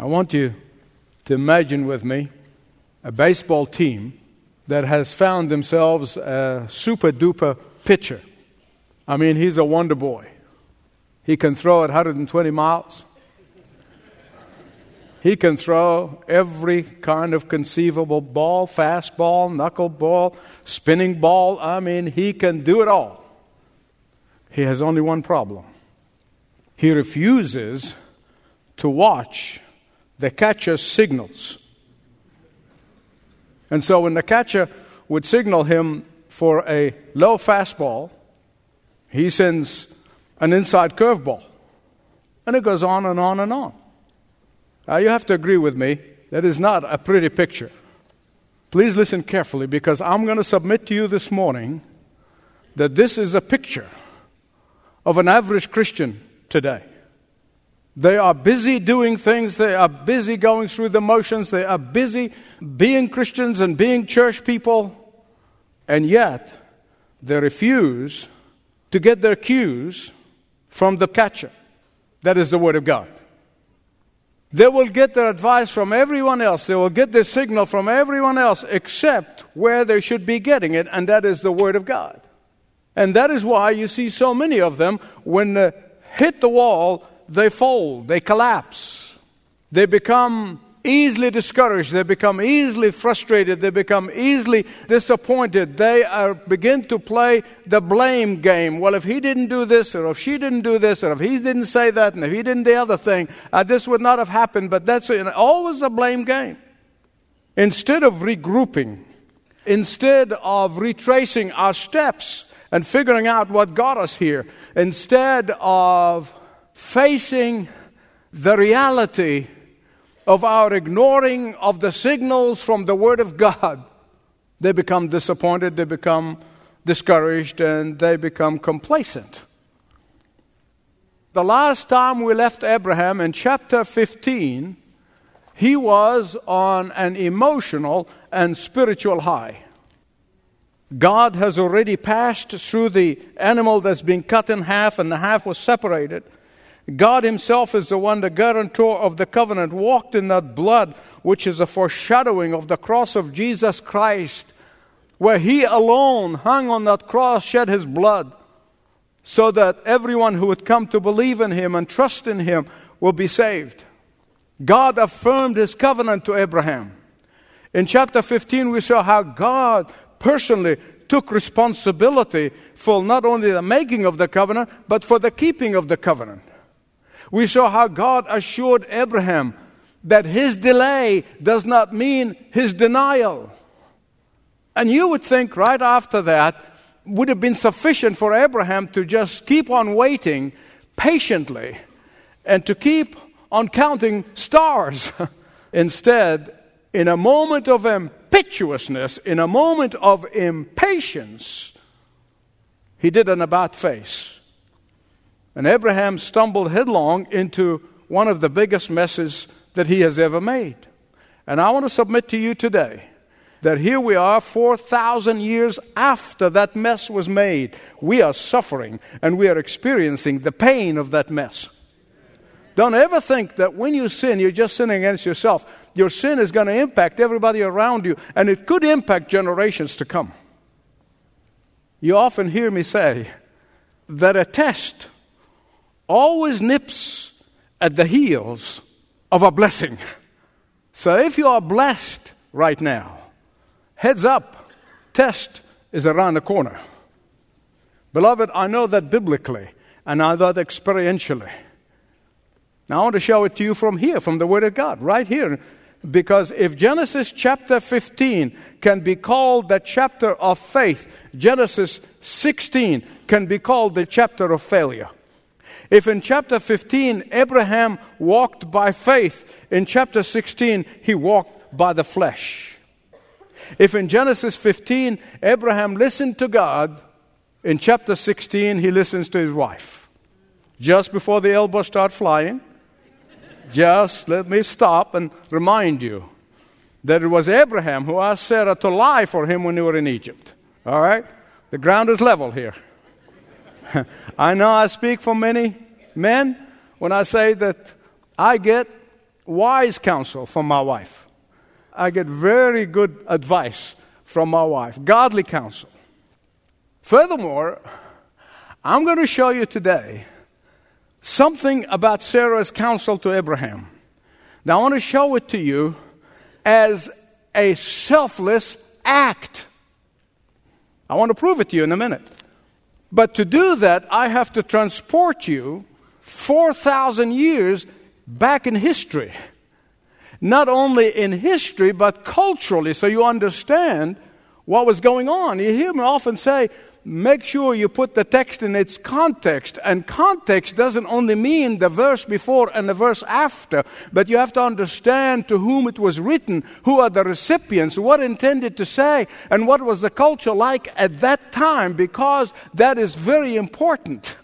I want you to imagine with me a baseball team that has found themselves a super duper pitcher. I mean, he's a wonder boy. He can throw at 120 miles. He can throw every kind of conceivable ball fastball, knuckleball, spinning ball. I mean, he can do it all. He has only one problem he refuses to watch the catcher's signals. And so when the catcher would signal him for a low fastball, he sends an inside curveball. And it goes on and on and on. Now, you have to agree with me, that is not a pretty picture. Please listen carefully because I'm going to submit to you this morning that this is a picture of an average Christian today. They are busy doing things. They are busy going through the motions. They are busy being Christians and being church people. And yet, they refuse to get their cues from the catcher. That is the Word of God. They will get their advice from everyone else. They will get their signal from everyone else except where they should be getting it, and that is the Word of God. And that is why you see so many of them, when they hit the wall, they fold, they collapse, they become easily discouraged, they become easily frustrated, they become easily disappointed. They are, begin to play the blame game. Well, if he didn't do this, or if she didn't do this, or if he didn't say that, and if he didn't the other thing, uh, this would not have happened. But that's always a blame game. Instead of regrouping, instead of retracing our steps and figuring out what got us here, instead of facing the reality of our ignoring of the signals from the Word of God, they become disappointed, they become discouraged, and they become complacent. The last time we left Abraham in chapter 15, he was on an emotional and spiritual high. God has already passed through the animal that's been cut in half, and the half was separated. God Himself is the one, the guarantor of the covenant, walked in that blood, which is a foreshadowing of the cross of Jesus Christ, where He alone hung on that cross, shed His blood, so that everyone who would come to believe in Him and trust in Him will be saved. God affirmed His covenant to Abraham. In chapter 15, we saw how God personally took responsibility for not only the making of the covenant, but for the keeping of the covenant. We saw how God assured Abraham that his delay does not mean his denial. And you would think right after that would have been sufficient for Abraham to just keep on waiting patiently and to keep on counting stars. Instead, in a moment of impetuousness, in a moment of impatience, he did an about face. And Abraham stumbled headlong into one of the biggest messes that he has ever made. And I want to submit to you today that here we are 4,000 years after that mess was made. We are suffering and we are experiencing the pain of that mess. Don't ever think that when you sin, you're just sinning against yourself. Your sin is going to impact everybody around you, and it could impact generations to come. You often hear me say that a test always nips at the heels of a blessing. So if you are blessed right now, heads up, test is around the corner. Beloved, I know that biblically, and I know that experientially. Now I want to show it to you from here, from the Word of God, right here. Because if Genesis chapter 15 can be called the chapter of faith, Genesis 16 can be called the chapter of failure. If in chapter 15 Abraham walked by faith, in chapter 16 he walked by the flesh. If in Genesis 15 Abraham listened to God, in chapter 16 he listens to his wife. Just before the elbows start flying, just let me stop and remind you that it was Abraham who asked Sarah to lie for him when they were in Egypt. All right? The ground is level here. I know I speak for many men when I say that I get wise counsel from my wife. I get very good advice from my wife, godly counsel. Furthermore, I'm going to show you today something about Sarah's counsel to Abraham. Now, I want to show it to you as a selfless act. I want to prove it to you in a minute. But to do that, I have to transport you 4,000 years back in history. Not only in history, but culturally, so you understand what was going on. You hear me often say, make sure you put the text in its context. And context doesn't only mean the verse before and the verse after, but you have to understand to whom it was written, who are the recipients, what intended to say, and what was the culture like at that time, because that is very important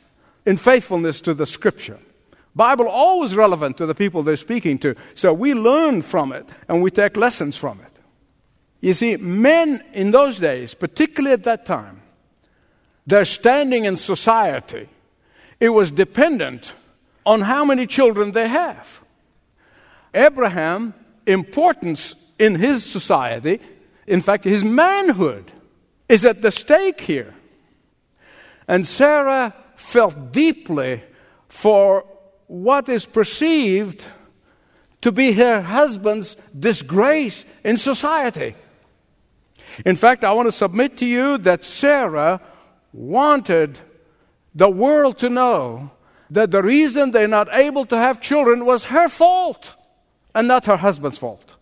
in faithfulness to the scripture. Bible always relevant to the people they're speaking to. So we learn from it and we take lessons from it. You see, men in those days, particularly at that time, their standing in society, it was dependent on how many children they have. Abraham, importance in his society, in fact, his manhood, is at the stake here. And Sarah felt deeply for what is perceived to be her husband's disgrace in society. In fact, I want to submit to you that Sarah wanted the world to know that the reason they're not able to have children was her fault and not her husband's fault.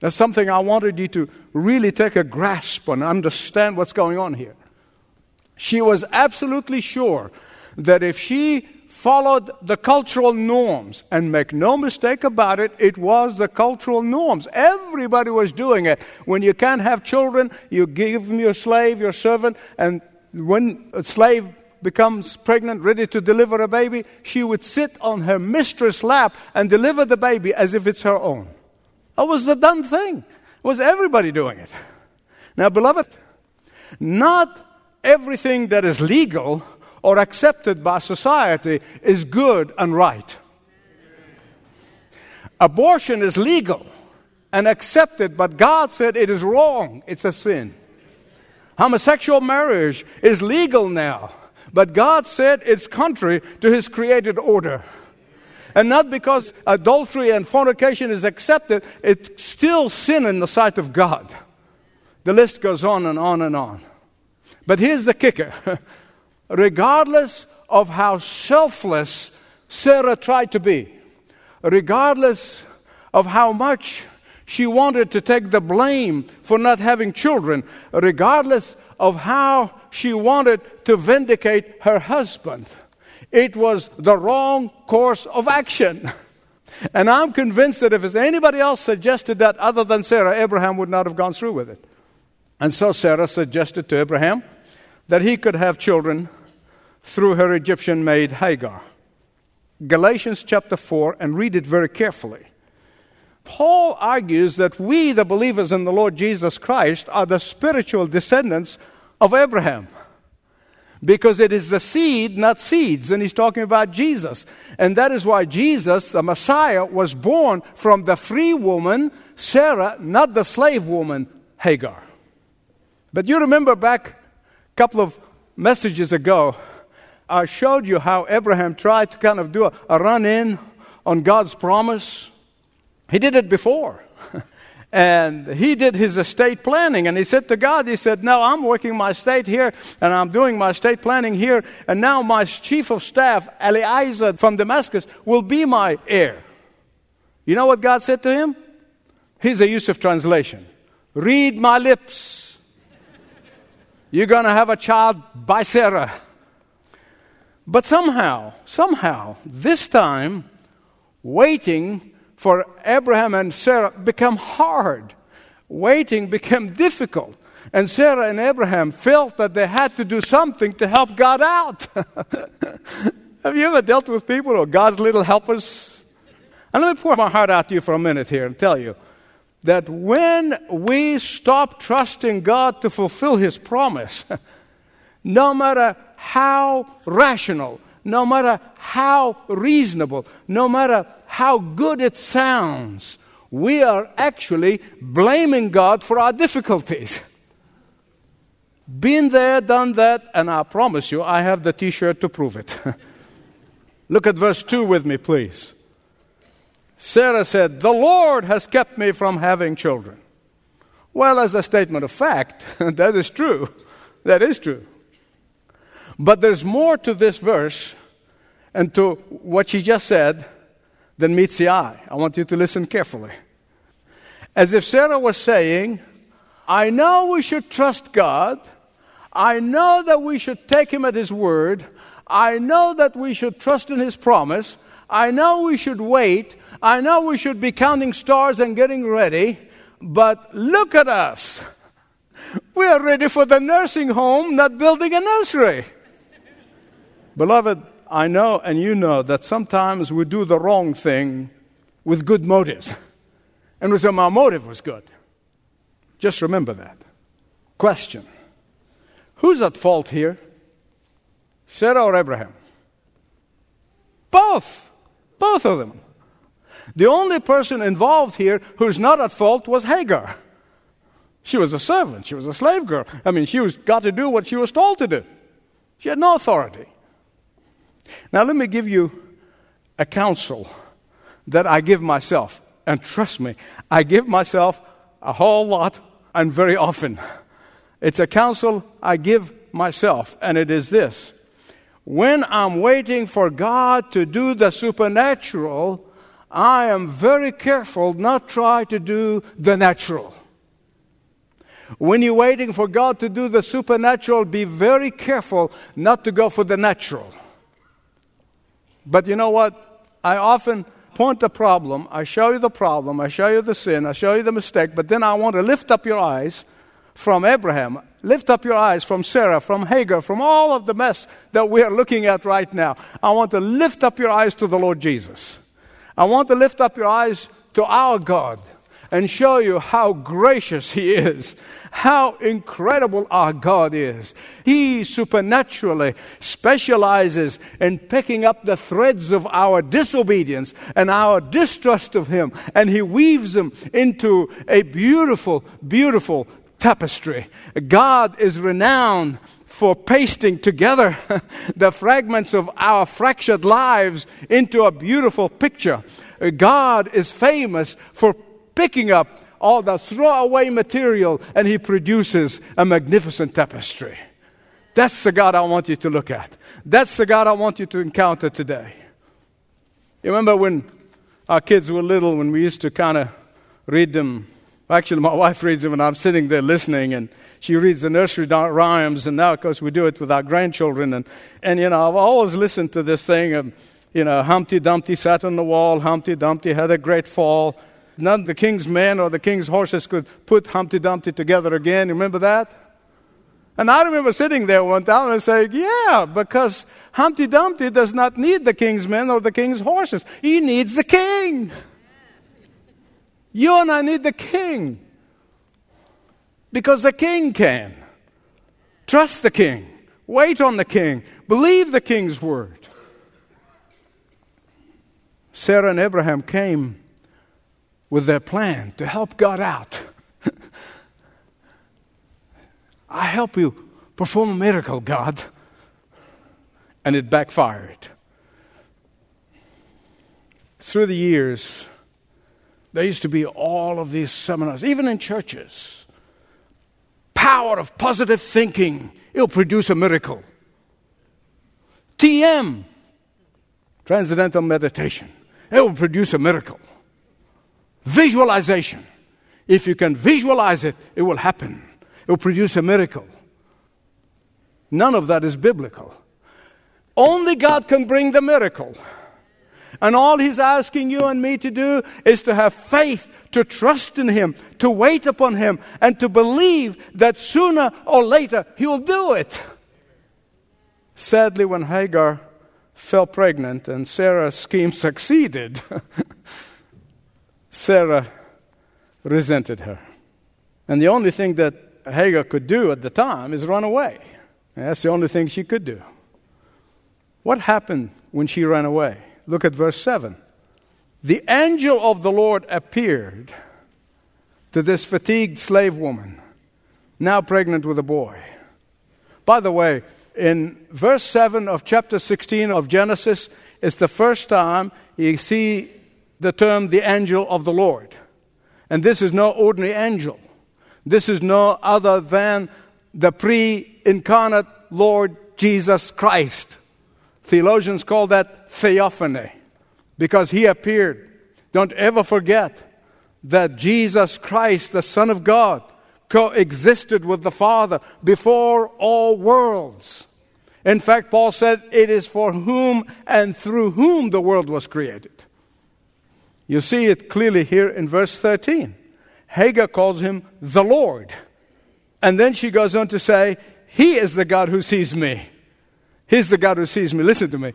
That's something I wanted you to really take a grasp on and understand what's going on here. She was absolutely sure that if she followed the cultural norms. And make no mistake about it, it was the cultural norms. Everybody was doing it. When you can't have children, you give them your slave, your servant, and when a slave becomes pregnant, ready to deliver a baby, she would sit on her mistress' lap and deliver the baby as if it's her own. That was the done thing. It was everybody doing it. Now, beloved, not everything that is legal or accepted by society is good and right. Abortion is legal and accepted, but God said it is wrong, it's a sin. Homosexual marriage is legal now, but God said it's contrary to His created order. And not because adultery and fornication is accepted, it's still sin in the sight of God. The list goes on and on and on. But here's the kicker regardless of how selfless Sarah tried to be, regardless of how much she wanted to take the blame for not having children, regardless of how she wanted to vindicate her husband. It was the wrong course of action. And I'm convinced that if anybody else suggested that other than Sarah, Abraham would not have gone through with it. And so Sarah suggested to Abraham that he could have children through her Egyptian maid Hagar. Galatians chapter 4, and read it very carefully. Paul argues that we, the believers in the Lord Jesus Christ, are the spiritual descendants of Abraham. Because it is the seed, not seeds. And he's talking about Jesus. And that is why Jesus, the Messiah, was born from the free woman, Sarah, not the slave woman, Hagar. But you remember back a couple of messages ago, I showed you how Abraham tried to kind of do a, a run in on God's promise. He did it before. and he did his estate planning and he said to god he said no i'm working my estate here and i'm doing my estate planning here and now my chief of staff eliezer from damascus will be my heir. You know what god said to him? Here's a Youssef translation. Read my lips. You're going to have a child by sarah but somehow, somehow, this time, waiting for Abraham and Sarah became hard. Waiting became difficult. And Sarah and Abraham felt that they had to do something to help God out. Have you ever dealt with people or God's little helpers? And let me pour my heart out to you for a minute here and tell you that when we stop trusting God to fulfill His promise, no matter how rational, no matter how reasonable, no matter how good it sounds, we are actually blaming God for our difficulties. Been there, done that, and I promise you, I have the t shirt to prove it. Look at verse 2 with me, please. Sarah said, The Lord has kept me from having children. Well, as a statement of fact, that is true. That is true. But there's more to this verse and to what she just said than meets the eye. I want you to listen carefully. As if Sarah was saying, I know we should trust God. I know that we should take Him at His word. I know that we should trust in His promise. I know we should wait. I know we should be counting stars and getting ready. But look at us. We are ready for the nursing home, not building a nursery. Beloved, I know and you know that sometimes we do the wrong thing with good motives. And we say, my motive was good. Just remember that. Question Who's at fault here? Sarah or Abraham? Both. Both of them. The only person involved here who's not at fault was Hagar. She was a servant, she was a slave girl. I mean, she was, got to do what she was told to do. She had no authority. Now, let me give you a counsel that I give myself. And trust me, I give myself a whole lot and very often. It's a counsel I give myself, and it is this When I'm waiting for God to do the supernatural, I am very careful not try to do the natural. When you're waiting for God to do the supernatural, be very careful not to go for the natural. But you know what? I often point the problem, I show you the problem, I show you the sin, I show you the mistake, but then I want to lift up your eyes from Abraham, lift up your eyes from Sarah, from Hagar, from all of the mess that we are looking at right now. I want to lift up your eyes to the Lord Jesus. I want to lift up your eyes to our God and show you how gracious He is, how incredible our God is. He supernaturally specializes in picking up the threads of our disobedience and our distrust of Him, and He weaves them into a beautiful, beautiful tapestry. God is renowned for pasting together the fragments of our fractured lives into a beautiful picture. God is famous for picking up all the throwaway material and he produces a magnificent tapestry. That's the God I want you to look at. That's the God I want you to encounter today. You remember when our kids were little, when we used to kind of read them? Actually, my wife reads them, and I'm sitting there listening, and she reads the nursery rhymes, and now, of course, we do it with our grandchildren. And, and you know, I've always listened to this thing of, you know, Humpty Dumpty sat on the wall, Humpty Dumpty had a great fall, none the king's men or the king's horses could put Humpty Dumpty together again. You remember that? And I remember sitting there one time and saying, Yeah, because Humpty Dumpty does not need the king's men or the king's horses. He needs the king. You and I need the king. Because the king can. Trust the king. Wait on the king. Believe the king's word. Sarah and Abraham came with their plan to help God out. I help you perform a miracle, God. And it backfired. Through the years, there used to be all of these seminars, even in churches. Power of positive thinking, it'll produce a miracle. TM, Transcendental Meditation, it will produce a miracle. Visualization. If you can visualize it, it will happen. It will produce a miracle. None of that is biblical. Only God can bring the miracle. And all He's asking you and me to do is to have faith, to trust in Him, to wait upon Him, and to believe that sooner or later He will do it. Sadly, when Hagar fell pregnant and Sarah's scheme succeeded, Sarah resented her. And the only thing that Hagar could do at the time is run away. And that's the only thing she could do. What happened when she ran away? Look at verse 7. The angel of the Lord appeared to this fatigued slave woman, now pregnant with a boy. By the way, in verse 7 of chapter 16 of Genesis, it's the first time you see the term the angel of the Lord. And this is no ordinary angel. This is no other than the pre incarnate Lord Jesus Christ. Theologians call that theophany because he appeared. Don't ever forget that Jesus Christ, the Son of God, coexisted with the Father before all worlds. In fact, Paul said, It is for whom and through whom the world was created. You see it clearly here in verse 13. Hagar calls him the Lord. And then she goes on to say, He is the God who sees me. He's the God who sees me. Listen to me.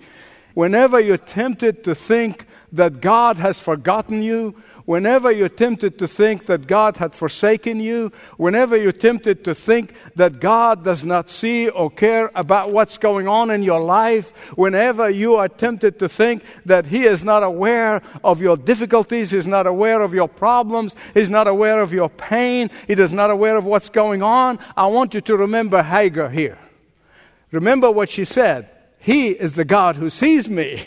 Whenever you're tempted to think that God has forgotten you, whenever you're tempted to think that God had forsaken you, whenever you're tempted to think that God does not see or care about what's going on in your life, whenever you are tempted to think that He is not aware of your difficulties, He's not aware of your problems, He's not aware of your pain, He is not aware of what's going on, I want you to remember Hagar here. Remember what she said. He is the God who sees me.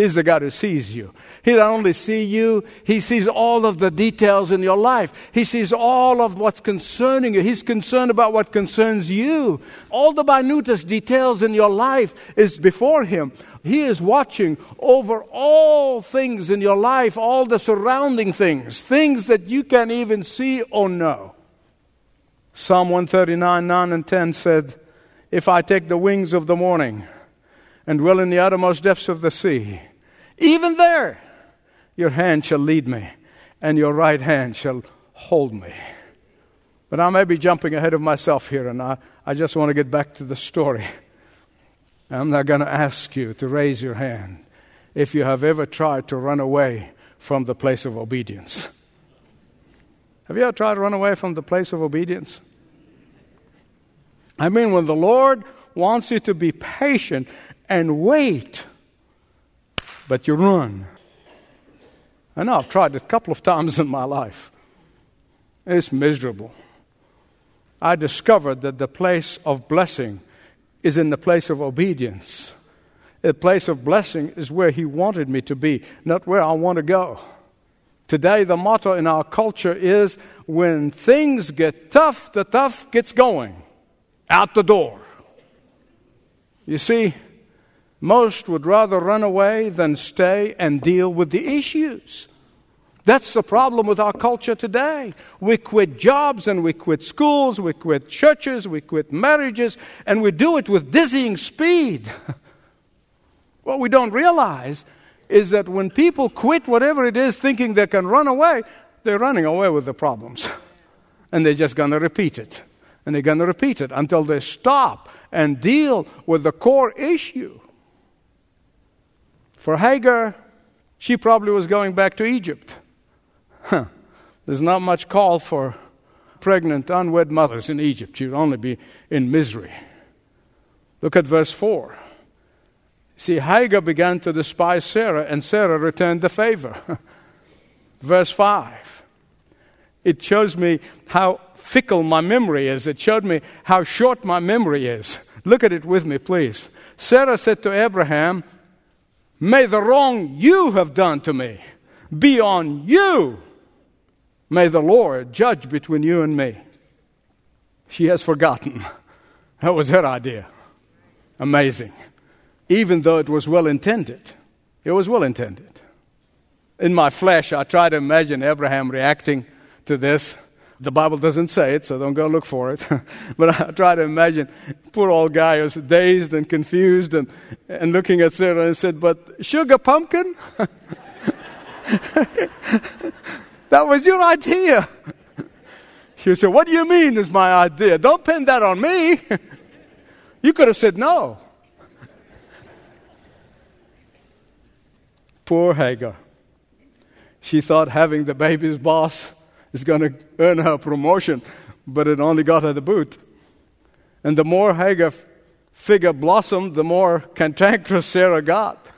He's the God who sees you. He not only see you, he sees all of the details in your life. He sees all of what's concerning you. He's concerned about what concerns you. All the minutest details in your life is before him. He is watching over all things in your life, all the surrounding things, things that you can't even see or know. Psalm 139, 9 and 10 said, if I take the wings of the morning and dwell in the uttermost depths of the sea, even there your hand shall lead me, and your right hand shall hold me. But I may be jumping ahead of myself here, and I, I just want to get back to the story. I'm not going to ask you to raise your hand if you have ever tried to run away from the place of obedience. Have you ever tried to run away from the place of obedience? I mean, when the Lord wants you to be patient and wait, but you run. I know I've tried it a couple of times in my life. It's miserable. I discovered that the place of blessing is in the place of obedience. The place of blessing is where He wanted me to be, not where I want to go. Today, the motto in our culture is when things get tough, the tough gets going out the door. You see, most would rather run away than stay and deal with the issues. That's the problem with our culture today. We quit jobs and we quit schools, we quit churches, we quit marriages, and we do it with dizzying speed. what we don't realize is that when people quit whatever it is thinking they can run away, they're running away with the problems. and they're just going to repeat it. And they're going to repeat it until they stop and deal with the core issue. For Hagar, she probably was going back to Egypt. Huh. There's not much call for pregnant, unwed mothers in Egypt. She would only be in misery. Look at verse 4. See, Hagar began to despise Sarah, and Sarah returned the favor. verse 5. It shows me how fickle my memory is. It showed me how short my memory is. Look at it with me, please. Sarah said to Abraham, May the wrong you have done to me be on you. May the Lord judge between you and me. She has forgotten. That was her idea. Amazing. Even though it was well intended, it was well intended. In my flesh, I try to imagine Abraham reacting to this. The Bible doesn't say it, so don't go look for it. but I try to imagine poor old guy was dazed and confused and, and looking at Sarah and said, But sugar pumpkin? that was your idea. She said, What do you mean is my idea? Don't pin that on me. you could have said no. Poor Hagar. She thought having the baby's boss is going to earn her promotion, but it only got her the boot. And the more Hagar figure blossomed, the more cantankerous Sarah got.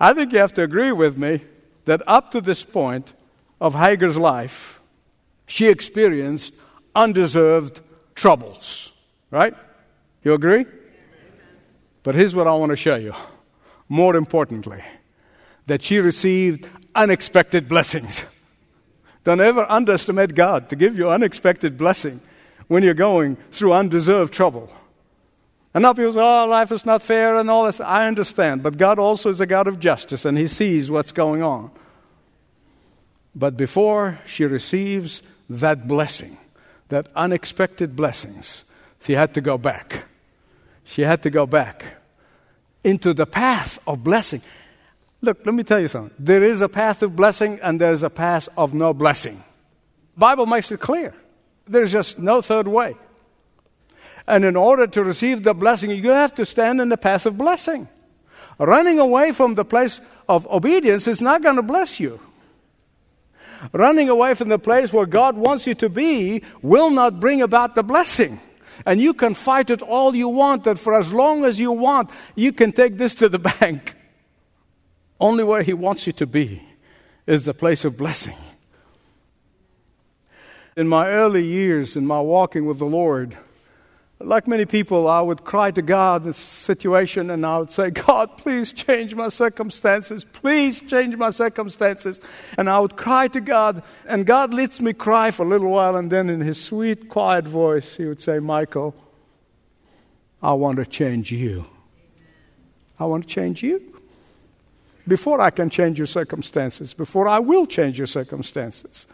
I think you have to agree with me that up to this point of Hagar's life, she experienced undeserved troubles. Right? You agree? But here's what I want to show you. More importantly, that she received unexpected blessings. Don't ever underestimate God to give you unexpected blessing when you're going through undeserved trouble. And now people say, oh, life is not fair and all this. I understand. But God also is a God of justice and He sees what's going on. But before she receives that blessing, that unexpected blessings, she had to go back. She had to go back into the path of blessing. Look, let me tell you something. There is a path of blessing and there is a path of no blessing. Bible makes it clear. There's just no third way. And in order to receive the blessing, you have to stand in the path of blessing. Running away from the place of obedience is not going to bless you. Running away from the place where God wants you to be will not bring about the blessing. And you can fight it all you want, and for as long as you want, you can take this to the bank. Only where He wants you to be is the place of blessing. In my early years, in my walking with the Lord, like many people, I would cry to God in this situation and I would say, God, please change my circumstances. Please change my circumstances. And I would cry to God, and God lets me cry for a little while, and then in his sweet, quiet voice, he would say, Michael, I want to change you. I want to change you. Before I can change your circumstances, before I will change your circumstances.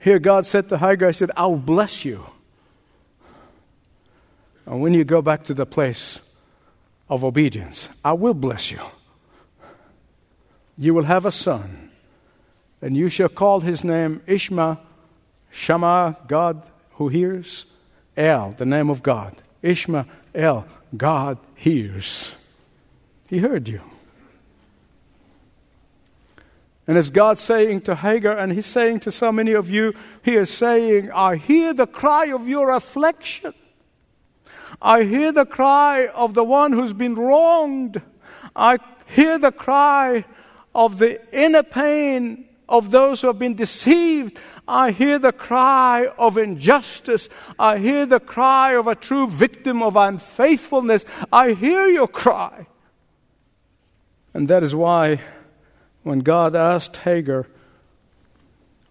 Here, God said to Hagar, He said, I'll bless you. And when you go back to the place of obedience, I will bless you. You will have a son, and you shall call his name Ishma, Shama, God who hears, El, the name of God. Ishma, El, God hears. He heard you. And as God's saying to Hagar, and He's saying to so many of you, He is saying, I hear the cry of your affliction. I hear the cry of the one who's been wronged. I hear the cry of the inner pain of those who have been deceived. I hear the cry of injustice. I hear the cry of a true victim of unfaithfulness. I hear your cry. And that is why when God asked Hagar,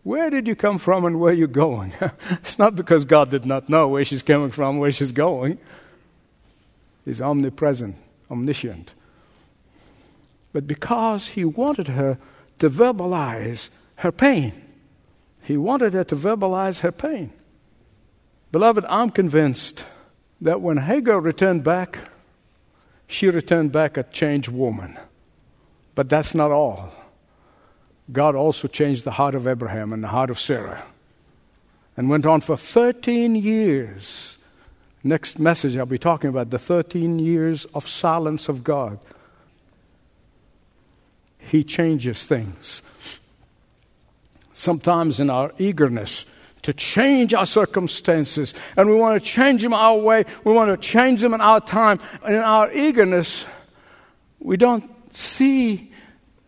where did you come from and where are you going? it's not because God did not know where she's coming from, where she's going. He's omnipresent, omniscient. But because He wanted her to verbalize her pain, He wanted her to verbalize her pain. Beloved, I'm convinced that when Hagar returned back, she returned back a changed woman. But that's not all. God also changed the heart of Abraham and the heart of Sarah. And went on for 13 years. Next message, I'll be talking about the 13 years of silence of God. He changes things. Sometimes, in our eagerness to change our circumstances, and we want to change them our way, we want to change them in our time, and in our eagerness, we don't see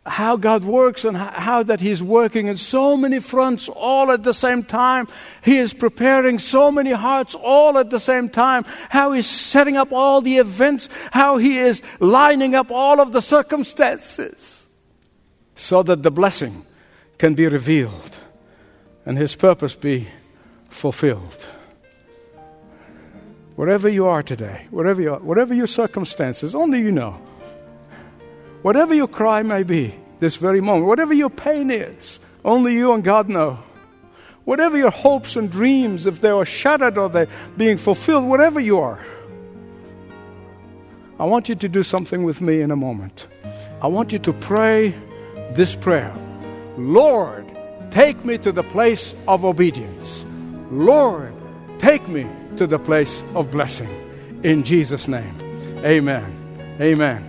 how God works and how that He's working in so many fronts all at the same time. He is preparing so many hearts all at the same time. How He's setting up all the events, how He is lining up all of the circumstances so that the blessing can be revealed and His purpose be fulfilled. Wherever you are today, wherever you are, whatever your circumstances, only you know. Whatever your cry may be this very moment, whatever your pain is, only you and God know. Whatever your hopes and dreams, if they are shattered or they're being fulfilled, whatever you are, I want you to do something with me in a moment. I want you to pray this prayer Lord, take me to the place of obedience. Lord, take me to the place of blessing. In Jesus' name, amen. Amen.